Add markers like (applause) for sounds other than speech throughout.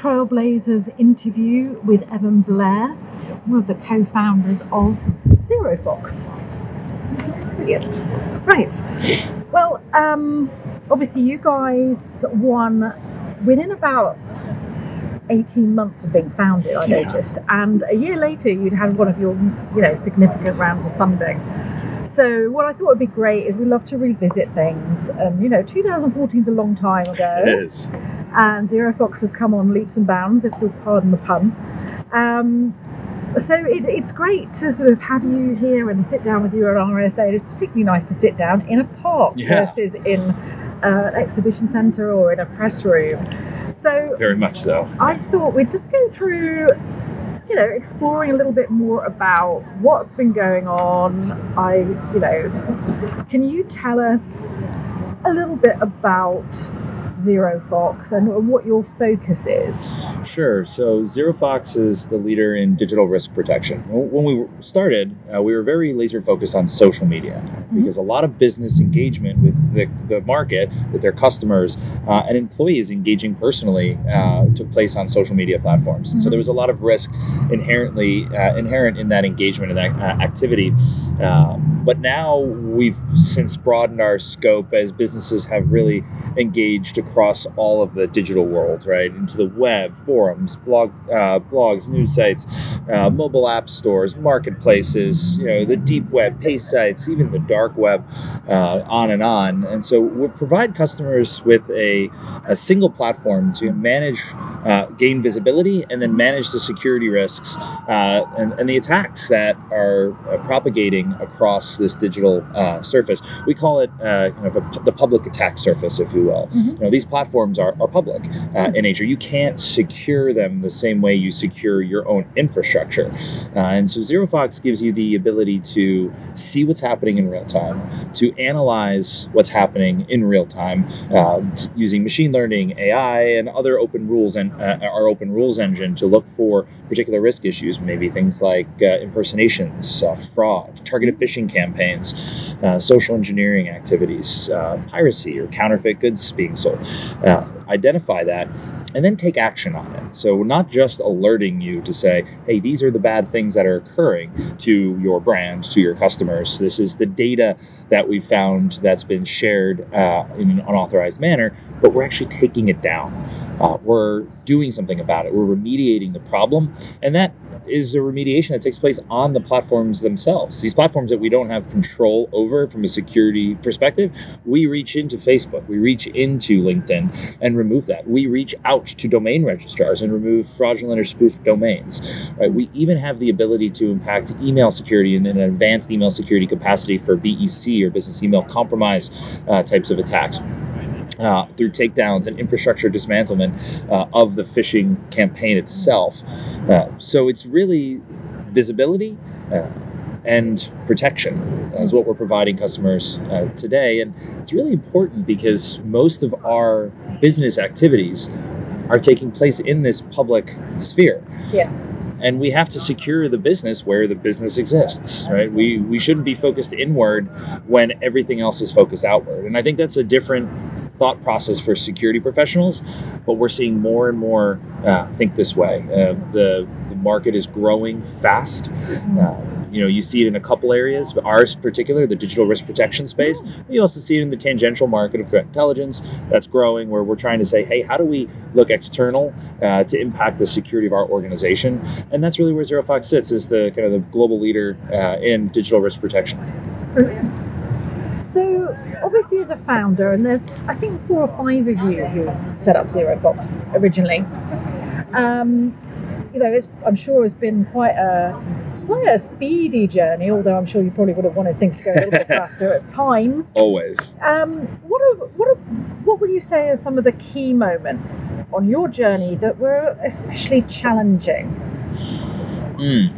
Trailblazers interview with Evan Blair, one of the co founders of ZeroFox. Brilliant. Right. Well, um, obviously, you guys won within about 18 months of being founded, I Yeah. noticed. And a year later, you'd had one of your, you know, significant rounds of funding. So what I thought would be great is we love to revisit things. And, you know, 2014 is a long time ago. It is. And Zero Fox has come on leaps and bounds, if you'll pardon the pun. Um, so it, it's great to sort of have you here and sit down with you at RSA. It's particularly nice to sit down in a park Yeah. versus in uh, an exhibition centre or in a press room. So Very much so. I thought we'd just go through, you know, exploring a little bit more about what's been going on. I, you know, can you tell us a little bit about Zero Fox and what your focus is? Sure. So Zero Fox is the leader in digital risk protection. When we started, uh, we were very laser focused on social media because a lot of business engagement with the, the market, with their customers, uh, and employees engaging personally uh, took place on social media platforms. And so there was a lot of risk inherently uh, inherent in that engagement and that uh, activity. Um, but now we've since broadened our scope as businesses have really engaged across all of the digital world, right, into the web, forums, blog, uh, blogs, news sites, uh, mobile app stores, marketplaces, you know, the deep web, pay sites, even the dark web, uh, on and on. And so we provide customers with a, a single platform to manage, uh, gain visibility, and then manage the security risks uh, and, and the attacks that are uh, propagating across this digital uh, surface. We call it uh, kind of a, the public attack surface, if you will. Mhm. You know, these platforms are, are public uh, in nature. You can't secure them the same way you secure your own infrastructure. Uh, and so ZeroFox gives you the ability to see what's happening in real time, to analyze what's happening in real time uh, using machine learning, AI, and other open rules and uh, our open rules engine to look for particular risk issues, maybe things like uh, impersonations, uh, fraud, targeted phishing campaigns, social engineering activities, piracy, or counterfeit goods being sold. Uh, identify that and then take action on it. So not just alerting you to say, hey, these are the bad things that are occurring to your brand, to your customers. This is the data that we found that's been shared uh, in an unauthorized manner, but we're actually taking it down. Uh, we're doing something about it. We're remediating the problem, and that is a remediation that takes place on the platforms themselves. These platforms that we don't have control over from a security perspective, we reach into Facebook, we reach into LinkedIn and remove that. We reach out to domain registrars and remove fraudulent or spoofed domains. Right? We even have the ability to impact email security in an advanced email security capacity for BEC or business email compromise uh, types of attacks. Uh, through takedowns and infrastructure dismantlement uh, of the phishing campaign itself. Uh, so it's really visibility uh, and protection is what we're providing customers uh, today. And it's really important because most of our business activities are taking place in this public sphere. Yeah. And we have to secure the business where the business exists, right? We we shouldn't be focused inward when everything else is focused outward. And I think that's a different thought process for security professionals, but we're seeing more and more uh, think this way. Uh, the the market is growing fast. Uh, you know, you see it in a couple areas, but ours in particular, the digital risk protection space. You also see it in the tangential market of threat intelligence that's growing, where we're trying to say, hey, how do we look external uh, to impact the security of our organization? And that's really where ZeroFox sits, is the kind of the global leader uh, in digital risk protection. Brilliant. So, obviously, as a founder, and there's I think four or five of you who set up Zero Fox originally. Um, you know, I'm sure it's been quite a quite a speedy journey. Although I'm sure you probably would have wanted things to go a little bit (laughs) faster at times. Always. Um, what are, what are, what would you say are some of the key moments on your journey that were especially challenging? Mm.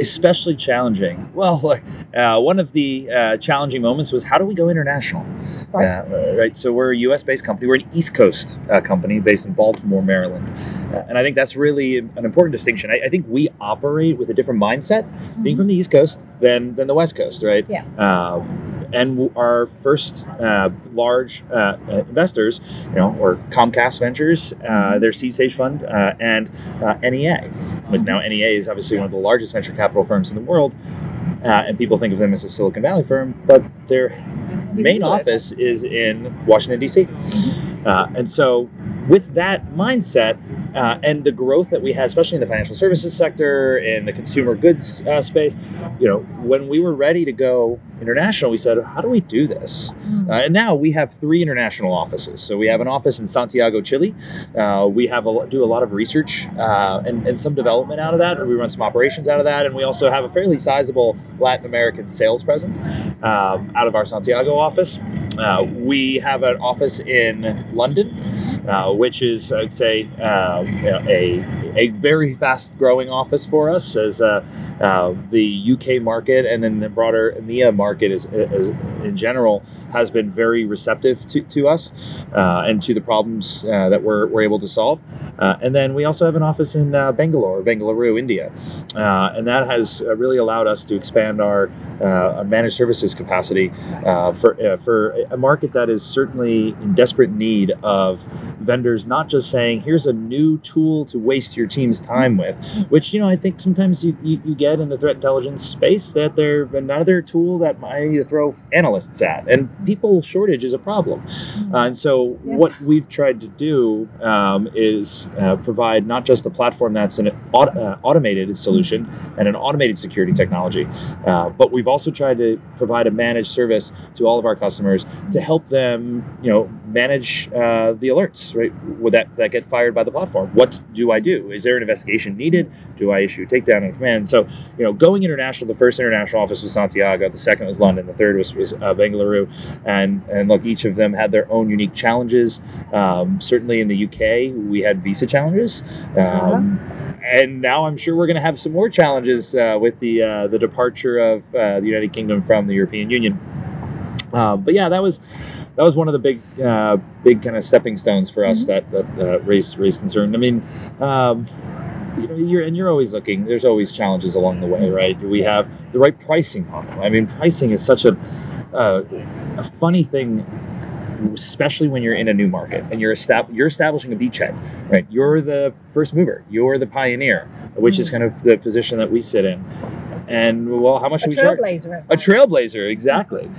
Especially challenging. (laughs) Well, look, uh, one of the uh, challenging moments was how do we go international? Right. Uh, right. So we're a U.S.-based company. We're an East Coast uh, company based in Baltimore, Maryland, uh, and I think that's really an important distinction. I, I think we operate with a different mindset, being from the East Coast than than the West Coast, right? Yeah. Um, and our first uh, large uh, investors, you know, were Comcast Ventures, uh, their seed stage fund, uh, and NEA. But now NEA is obviously one of the largest venture capital firms in the world, and people think of them as a Silicon Valley firm, but their main office is in Washington D.C. and so, with that mindset, uh, and the growth that we had, especially in the financial services sector, and the consumer goods uh, space, you know, when we were ready to go international, we said, how do we do this? Mm. Uh, and now we have three international offices. So we have an office in Santiago, Chile. Uh, we have a, do a lot of research uh, and, and some development out of that, and we run some operations out of that, and we also have a fairly sizable Latin American sales presence um, out of our Santiago office. Uh, we have an office in London, which is, I'd say, a, a very fast growing office for us as uh, uh, the UK market and then the broader EMEA market is, is in general has been very receptive to, to us uh, and to the problems uh, that we're, we're able to solve. Uh, and then we also have an office in uh, Bangalore, Bengaluru, India. and that has really allowed us to expand our managed services capacity for, for a market that is certainly in desperate need of vendors not just saying, here's a new tool to waste your team's time with, which, you know, I think sometimes you, you, you get in the threat intelligence space that they're another tool that I throw analysts at. And people shortage is a problem. Uh, and so, yeah. what we've tried to do um, is uh, provide not just a platform that's an aut- uh, automated solution and an automated security technology, uh, but we've also tried to provide a managed service to all of our customers to help them, you know, manage uh, the alerts, right? Would that that get fired by the platform? What do I do? Is there an investigation needed? Do I issue a takedown on command? So, you know, going international, the first international office was Santiago, the second was London, the third was, was uh, Bengaluru, and and look, each of them had their own unique challenges. Um, certainly in the UK, we had visa challenges. Um, and now I'm sure we're going to have some more challenges uh, with the uh, the departure of uh, the United Kingdom from the European Union. Um, but yeah, that was that was one of the big uh, big kind of stepping stones for us mm-hmm. that that uh, raised raised concern. I mean. Um, you know, you're and you're always looking. There's always challenges along the way, right? Do We have the right pricing model. I mean, pricing is such a uh, a funny thing especially when you're in a new market and you're estab- you're establishing a beachhead, right? You're the first mover, you're the pioneer, which is mm. kind of the position that we sit in. And well, how much a do we charge? A trailblazer, exactly.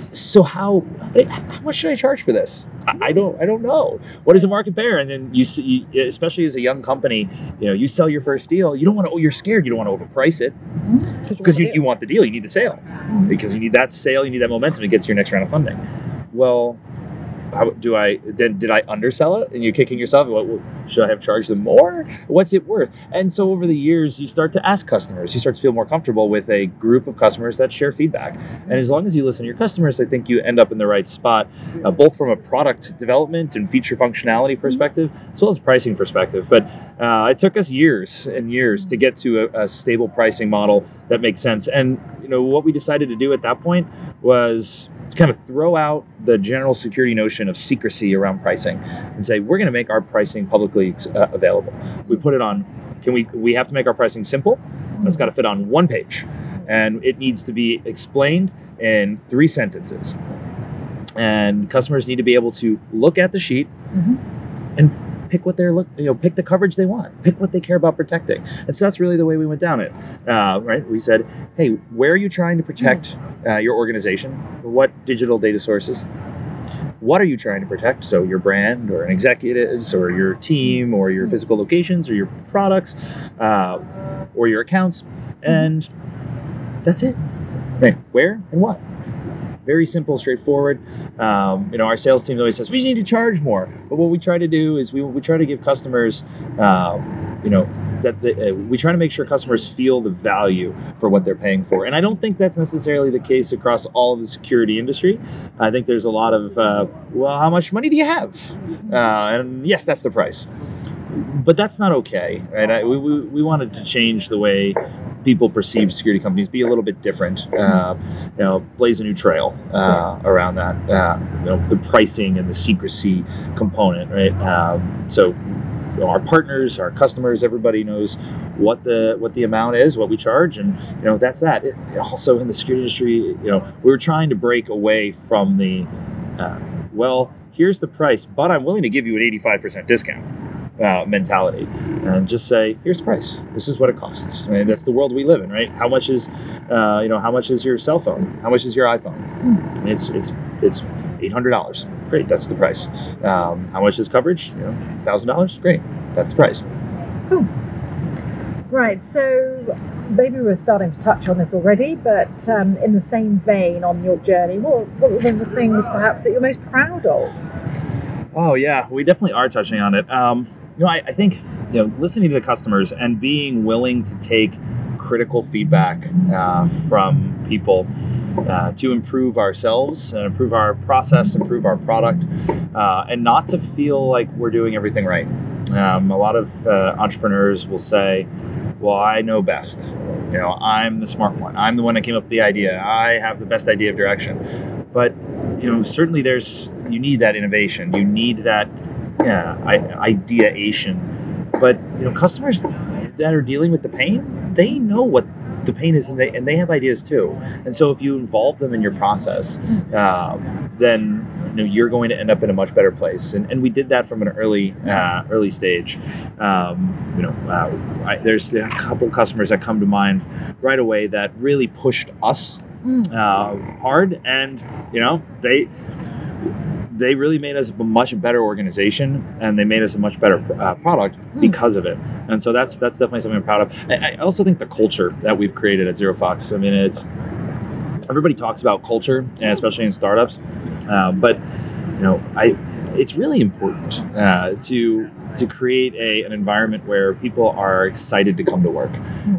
So how eh, how much should I charge for this? I, don't I don't know. What does the market bear? And then you see, especially as a young company, you know, you sell your first deal. You don't want to. Oh, you're scared. You don't want to overprice it mm-hmm. because you, you, want the deal. You need the sale mm-hmm. because you need that sale. You need that momentum to get to your next round of funding. Well, how do I then did I undersell it? And you're kicking yourself. What, should I have charged them more? What's it worth? And so over the years, you start to ask customers. You start to feel more comfortable with a group of customers that share feedback. And as long as you listen to your customers, I think you end up in the right spot, uh, both from a product development and feature functionality perspective, as well as pricing perspective. But uh, it took us years and years to get to a, a stable pricing model that makes sense. And you know what we decided to do at that point was to kind of throw out the general security notion of secrecy around pricing and say we're going to make our pricing publicly uh, available. We put it on. Can we? We have to make our pricing simple. It's got to fit on one page, and it needs to be explained in three sentences. And customers need to be able to look at the sheet mm-hmm. and pick what they're look, you know, pick the coverage they want, pick what they care about protecting. And so that's really the way we went down it. Uh, right? We said, hey, where are you trying to protect uh, your organization? What digital data sources? What are you trying to protect? So your brand, or an executives, or your team, or your physical locations, or your products, uh, or your accounts, and that's it. Right? Where and what? Very simple, straightforward. Um, you know, our sales team always says we need to charge more, but what we try to do is we, we try to give customers, um, you know, that the, uh, we try to make sure customers feel the value for what they're paying for. And I don't think that's necessarily the case across all of the security industry. I think there's a lot of, uh, well, how much money do you have? Uh, and yes, that's the price but that's not okay, right? I, we, we, we wanted to change the way people perceive security companies be a little bit different. Uh, you know, blaze a new trail uh, around that. Uh, you know, the pricing and the secrecy component, right? Um, so our partners, our customers, everybody knows what the what the amount is, what we charge, and you know that's that. It, also in the security industry, you know, we were trying to break away from the uh, well, here's the price, but I'm willing to give you an 85% discount uh, mentality and just say, here's the price. This is what it costs. I mean, that's the world we live in, right? How much is, uh, you know, how much is your cell phone? How much is your iPhone? It's it's it's eight hundred dollars. Great, that's the price. Um, how much is coverage? You know, thousand dollars. Great, that's the price. Cool. Right. So maybe we're starting to touch on this already, but um, in the same vein on your journey, what, what were the things perhaps that you're most proud of? Oh yeah, we definitely are touching on it. Um, you know, I, I think you know, listening to the customers and being willing to take critical feedback uh, from people uh, to improve ourselves and improve our process, improve our product, uh, and not to feel like we're doing everything right. Um, a lot of uh, entrepreneurs will say, "Well, I know best. You know, I'm the smart one. I'm the one that came up with the idea. I have the best idea of direction." But you know, certainly there's you need that innovation. You need that yeah, ideation. But you know, customers that are dealing with the pain, they know what the pain is, and they and they have ideas too. And so, if you involve them in your process, uh, then you know you're going to end up in a much better place. And, and we did that from an early uh, early stage. Um, you know, uh, I, there's a couple customers that come to mind right away that really pushed us uh, hard, and you know they they really made us a much better organization and they made us a much better uh, product because of it. And so that's that's definitely something I'm proud of. I, I also think the culture that we've created at Zero Fox. I mean, it's everybody talks about culture, especially in startups, uh, but you know, I it's really important uh, to to create a, an environment where people are excited to come to work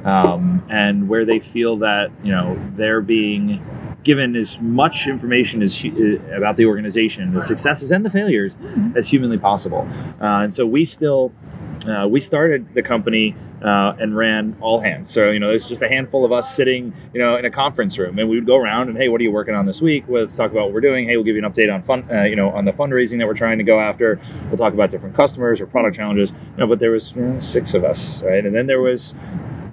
um, and where they feel that you know they're being given as much information as uh, about the organization, the successes and the failures, as humanly possible. Uh, and so we still. Uh, we started the company uh, and ran all hands. So, you know, there's just a handful of us sitting, you know, in a conference room, and we would go around and, hey, what are you working on this week? Well, let's talk about what we're doing. Hey, we'll give you an update on fun, uh, you know, on the fundraising that we're trying to go after. We'll talk about different customers or product challenges. You know, but there was you know, six of us, right? And then there was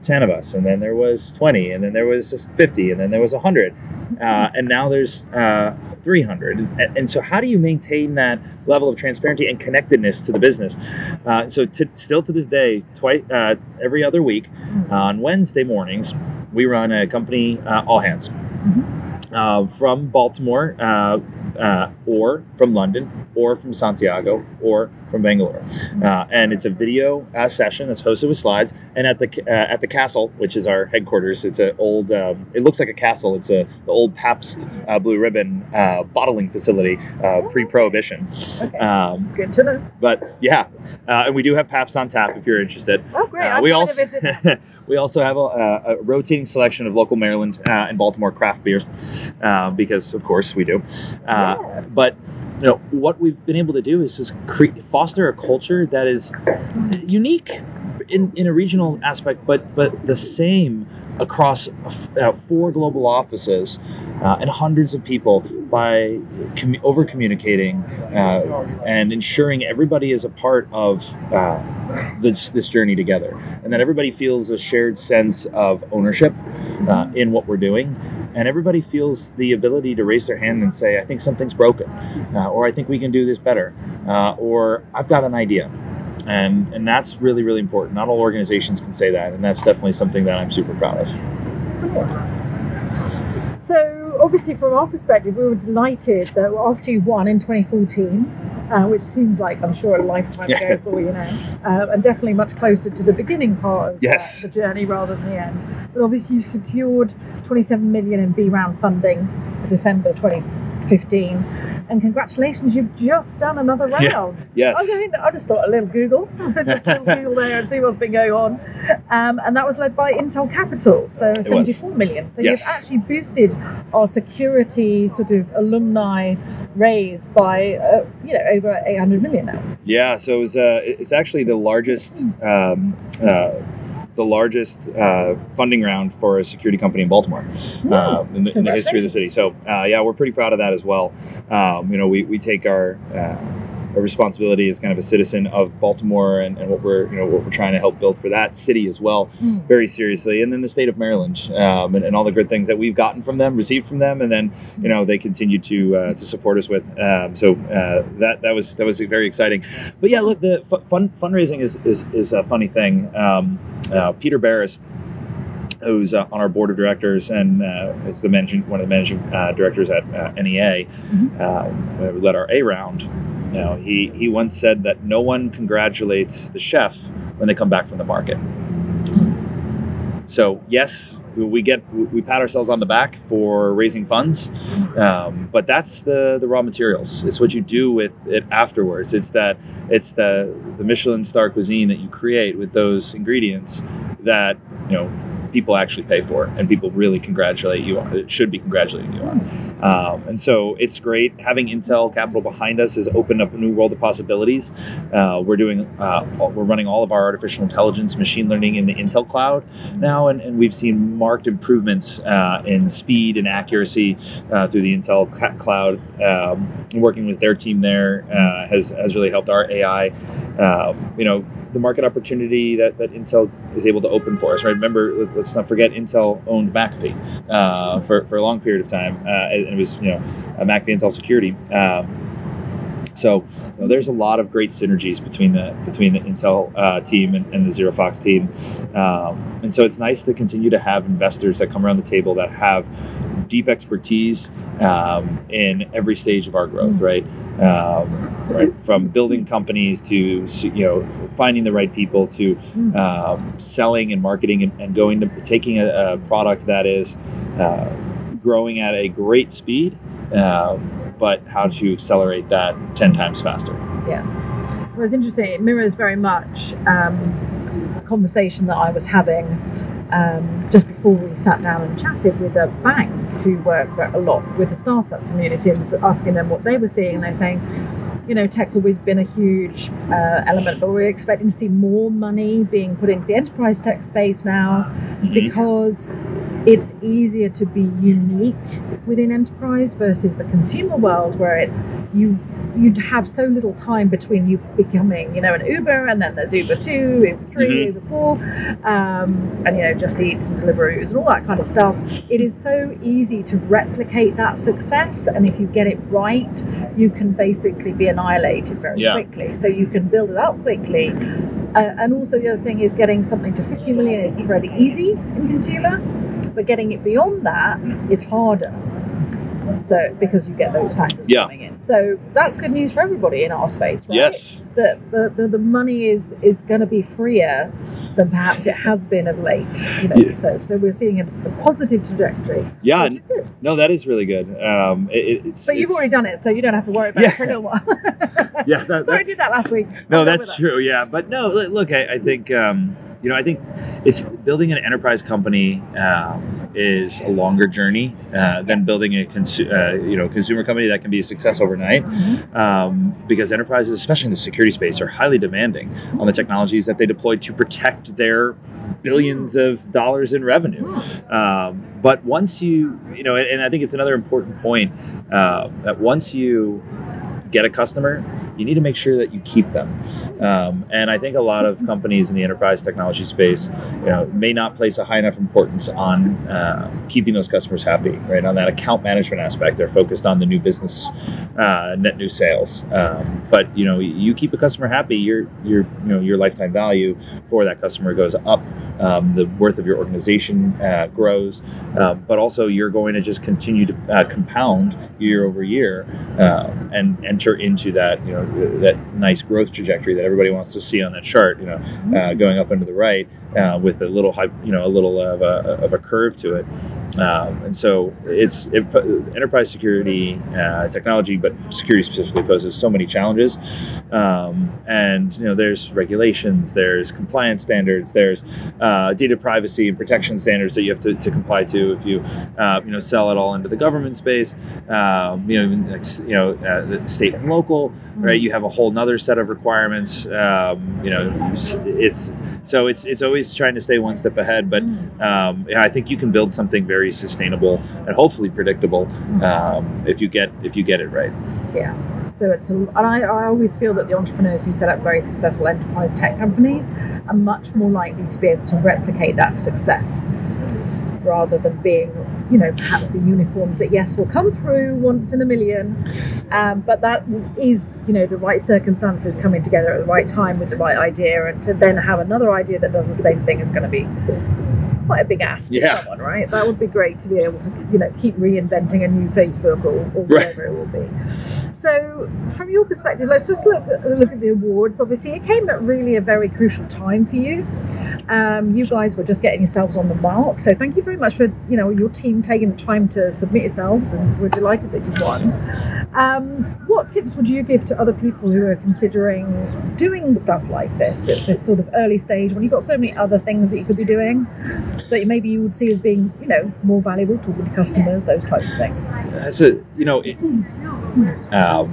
10 of us, and then there was 20, and then there was 50, and then there was 100. Uh, and now there's uh, 300. And, and, so, how do you maintain that level of transparency and connectedness to the business? Uh, so, to, still to this day, twice uh, every other week on Wednesday mornings, we run a company uh, all hands uh, from Baltimore. or from London, or from Santiago, or from Bangalore, uh, and it's a video uh, session that's hosted with slides. And at the uh, at the castle, which is our headquarters, it's an old. Um, it looks like a castle. It's a the old Pabst uh, Blue Ribbon uh, bottling facility, uh, pre-prohibition. Okay. Um, Good to know. But yeah, and we do have Pabst on tap if you're interested. Oh, great! we also (laughs) we also have a, a, rotating selection of local Maryland and Baltimore craft beers, Uh, because of course we do. Yeah. But you know what we've been able to do is just create, foster a culture that is unique in, in a regional aspect, but but the same across uh, four global offices uh, and hundreds of people by com- over communicating uh, and ensuring everybody is a part of uh, this, this, journey together and that everybody feels a shared sense of ownership uh, in what we're doing and everybody feels the ability to raise their hand and say, I think something's broken, uh, or I think we can do this better, or I've got an idea. And, and that's really, really important. Not all organizations can say that, and that's definitely something that I'm super proud of. So, obviously, from our perspective, we were delighted that after you won in 2014, uh, which seems like I'm sure a lifetime yeah. ago for you now, uh, and definitely much closer to the beginning part of yes. uh, the journey rather than the end. But obviously, you secured 27 million in B round funding for December 2015, and congratulations, you've just done another round. Yeah. Yes. I, mean, I just thought a little Google, (laughs) just a little (laughs) Google there and see what's been going on, um, and that was led by Intel Capital, so it 74 was. million. So yes. you've actually boosted our security sort of alumni raise by uh, you know over 800 million now. Yeah, so it was, uh, it's actually the largest. Um, uh, the largest uh, funding round for a security company in Baltimore uh, in, the, in, the, history of the city. So uh, yeah, we're pretty proud of that as well. Um, you know, we, we take our uh, a responsibility as kind of a citizen of Baltimore and, and what we're you know what we're trying to help build for that city as well Mm. very seriously. And then the state of Maryland um, and, and all the good things that we've gotten from them, received from them, and then you know they continue to uh, to support us with. Um, so uh, that that was that was very exciting. But yeah, look, the fu- fun fundraising is is, is a funny thing. Um, uh, Peter Barris who's uh, on our board of directors and uh, is the managing one of the managing uh, directors at uh, NEA, uh, who led our A round. You know, he he once said that no one congratulates the chef when they come back from the market. So yes, we get we pat ourselves on the back for raising funds, um, but that's the the raw materials. It's what you do with it afterwards. It's that it's the the Michelin star cuisine that you create with those ingredients that you know people actually pay for and people really congratulate you on it should be congratulating you on. Um, and so it's great. Having intel capital behind us has opened up a new world of possibilities. Uh, we're doing uh, we're running all of our artificial intelligence machine learning in the intel cloud now and, and we've seen marked improvements uh, in speed and accuracy uh, through the intel ca- cloud. Um, working with their team there uh, has, has really helped our ai um, you know the market opportunity that, that Intel is able to open for us. Right? Remember, let's not forget Intel owned McAfee uh, for, for a long period of time. Uh, and it was you know McAfee Intel security. Um, so you know, there's a lot of great synergies between the between the Intel uh, team and, and the Zero Fox team, um, and so it's nice to continue to have investors that come around the table that have deep expertise um, in every stage of our growth, right? Um, right? From building companies to you know finding the right people to um, selling and marketing and, and going to taking a, a product that is uh, growing at a great speed, um, but how to accelerate that ten times faster. Yeah. It was interesting. It mirrors very much um, a conversation that I was having um, just before we sat down and chatted with a bank who work a lot with the startup community and was asking them what they were seeing. And they're saying, you know, tech's always been a huge uh, element, but we're expecting to see more money being put into the enterprise tech space now because it's easier to be unique within enterprise versus the consumer world where it you you'd have so little time between you becoming you know an Uber and then there's Uber two, Uber 3 Mhm. Uber four, um, and you know Just Eats and Deliveroos and all that kind of stuff. It is so easy to replicate that success, and if you get it right, you can basically be annihilated very Yeah. quickly. So you can build it up quickly. Uh, and also the other thing is getting something to 50 million is fairly easy in consumer, but getting it beyond that is harder. So because you get those factors Yeah. coming in, so that's good news for everybody in our space, right? Yes. that the, the, the money is is going to be freer than perhaps it has been of late. You know, Yeah. so so we're seeing a, a positive trajectory. Yeah. which is good. No, that is really good. Um, it, it's, But you've it's- already done it, so you don't have to worry about Yeah. it for a little while. (laughs) Yeah, that- (laughs) Sorry, I did that last week. No, that's true. Yeah, but no, look, I, I think um, you know, I think it's building an enterprise company um, is a longer journey uh, than building a consu- uh, you know consumer company that can be a success overnight. Mhm. Um, because enterprises, especially in the security space, are highly demanding on the technologies that they deploy to protect their billions of dollars in revenue. Um, but once you, you know, and, and I think it's another important point uh, that once you get a customer, you need to make sure that you keep them. Um, and I think a lot of companies in the enterprise technology space, you know, may not place a high enough importance on uh, keeping those customers happy, right? On that account management aspect, they're focused on the new business, uh, net new sales. Um, but you know, you keep a customer happy, your your you know your lifetime value for that customer goes up. Um, the worth of your organization uh, grows, um, but also you're going to just continue to uh, compound year over year um, and enter into that you know that nice growth trajectory that everybody wants to see on that chart. You know, uh, going up into the right uh, with a little high, you know, a little of a, of a curve to it. Um, and so it's it, enterprise security uh, technology, but security specifically poses so many challenges. Um, and you know, there's regulations, there's compliance standards, there's uh, data privacy and protection standards that you have to, to comply to if you uh, you know sell it all into the government space. Um, you know, like, you know, uh, state and local, right? You have a whole nother set of requirements. Um, you know, it's so it's it's always trying to stay one step ahead. But um, yeah, I think you can build something very sustainable and hopefully predictable um, if you get if you get it right. Yeah. So it's, and I, I always feel that the entrepreneurs who set up very successful enterprise tech companies are much more likely to be able to replicate that success rather than being, you know, perhaps the unicorns that yes will come through once in a million, um, but that is, you know, the right circumstances coming together at the right time with the right idea, and to then have another idea that does the same thing is going to be quite a big ask Yeah. for someone, right? That would be great to be able to, you know, keep reinventing a new Facebook or, or Right. whatever it will be. So, from your perspective, let's just look at, look at the awards. Obviously, it came at really a very crucial time for you. Um, you guys were just getting yourselves on the mark, so thank you very much for you know your team taking the time to submit yourselves, and we're delighted that you've won. Um, what tips would you give to other people who are considering doing stuff like this at this sort of early stage when you've got so many other things that you could be doing that maybe you would see as being you know more valuable talking to customers, those types of things? That's a you know, it, uh,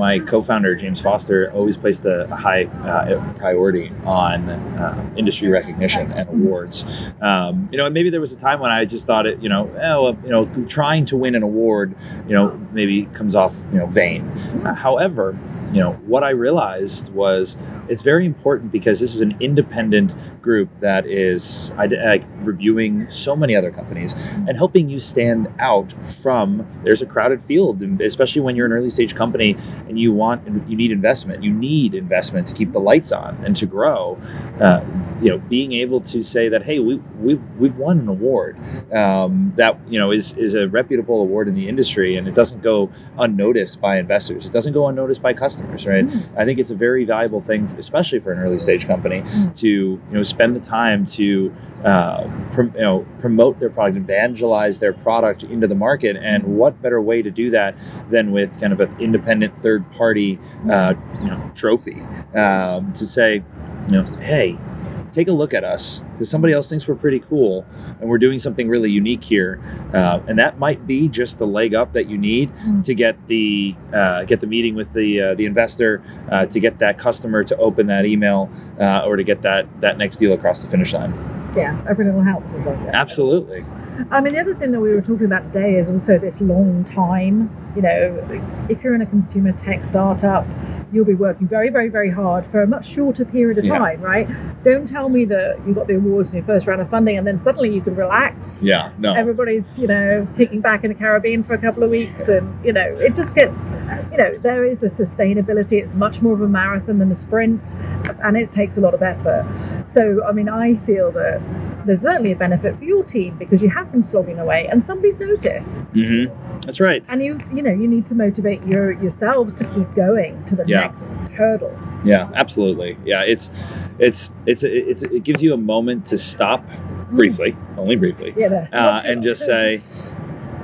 my co-founder James Foster always placed a, a high uh, priority on uh, industry recognition and awards. Um, you know, maybe there was a time when I just thought it, you know, oh, you know, trying to win an award, you know, maybe comes off, you know, vain. Uh, however, you know, what I realized was it's very important because this is an independent group that is like reviewing so many other companies and helping you stand out from there's a crowded field especially when you're an early stage company and you want you need investment. You need investment to keep the lights on and to grow. Uh, you know being able to say that hey we, we've, we've won an award um, that you know is, is a reputable award in the industry and it doesn't go unnoticed by investors. It doesn't go unnoticed by customers right? I think it's a very valuable thing especially for an early stage company to you know spend the time to uh, prom- you know promote their product evangelize their product into the market. And what better way to do that than with kind of an independent third party uh, you know trophy um, to say you know hey take a look at us because somebody else thinks we're pretty cool and we're doing something really unique here uh, and that might be just the leg up that you need Mm. to get the uh, get the meeting with the uh, the investor uh, to get that customer to open that email uh, or to get that that next deal across the finish line Yeah, every little helps, as I said. absolutely I mean, the other thing that we were talking about today is also this long time. You know, if you're in a consumer tech startup, you'll be working very, very, very hard for a much shorter period of Yeah. time, right? Don't tell me that you got the awards in your first round of funding and then suddenly you can relax. yeah no Everybody's, you know, kicking back in the Caribbean for a couple of weeks, and you know, it just gets, you know, there is a sustainability. It's much more of a marathon than a sprint, and it takes a lot of effort. So, I mean, I feel that there's certainly a benefit for your team because you have been slogging away, and somebody's noticed, hmm that's right and you, you know, you need to motivate your yourselves to keep going to the Yeah. next hurdle. yeah absolutely. Yeah it's it's it's it's it gives you a moment to stop briefly only briefly Yeah, uh, and just say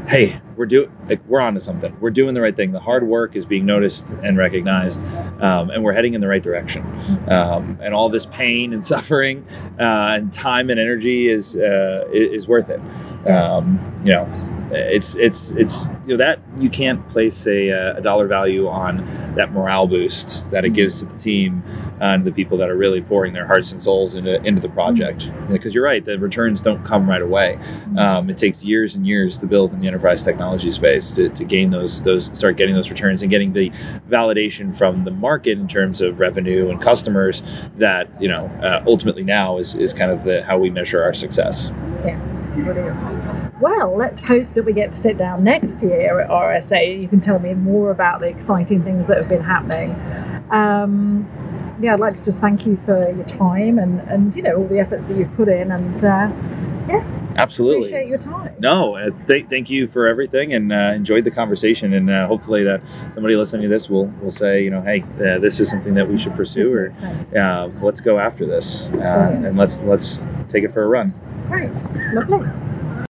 hey we're doing like, we're onto something. We're doing the right thing. The hard work is being noticed and recognized um, and we're heading in the right direction. Um, and all this pain and (laughs) suffering uh, and time and energy is uh, is worth it. Um, you know it's it's it's you know that you can't place a, uh, a dollar value on that morale boost that it gives to the team and the people that are really pouring their hearts and souls into into the project. Because you're right the returns don't come right away. Um, it takes years and years to build in the enterprise technology space to, to gain those those start getting those returns and getting the validation from the market in terms of revenue and customers that you know uh, ultimately now is, is kind of the how we measure our success. Yeah, brilliant. Well, let's hope that we get to sit down next year at RSA. You can tell me more about the exciting things that have been happening. Um, yeah, I'd like to just thank you for your time and, and you know all the efforts that you've put in, and uh, absolutely appreciate your time. No, uh, th- thank you for everything, and uh, enjoyed the conversation. And uh, hopefully, that somebody listening to this will will say, you know, hey, uh, this is something that we should pursue, or uh, let's go after this, uh, and let's let's take it for a run. Great, lovely.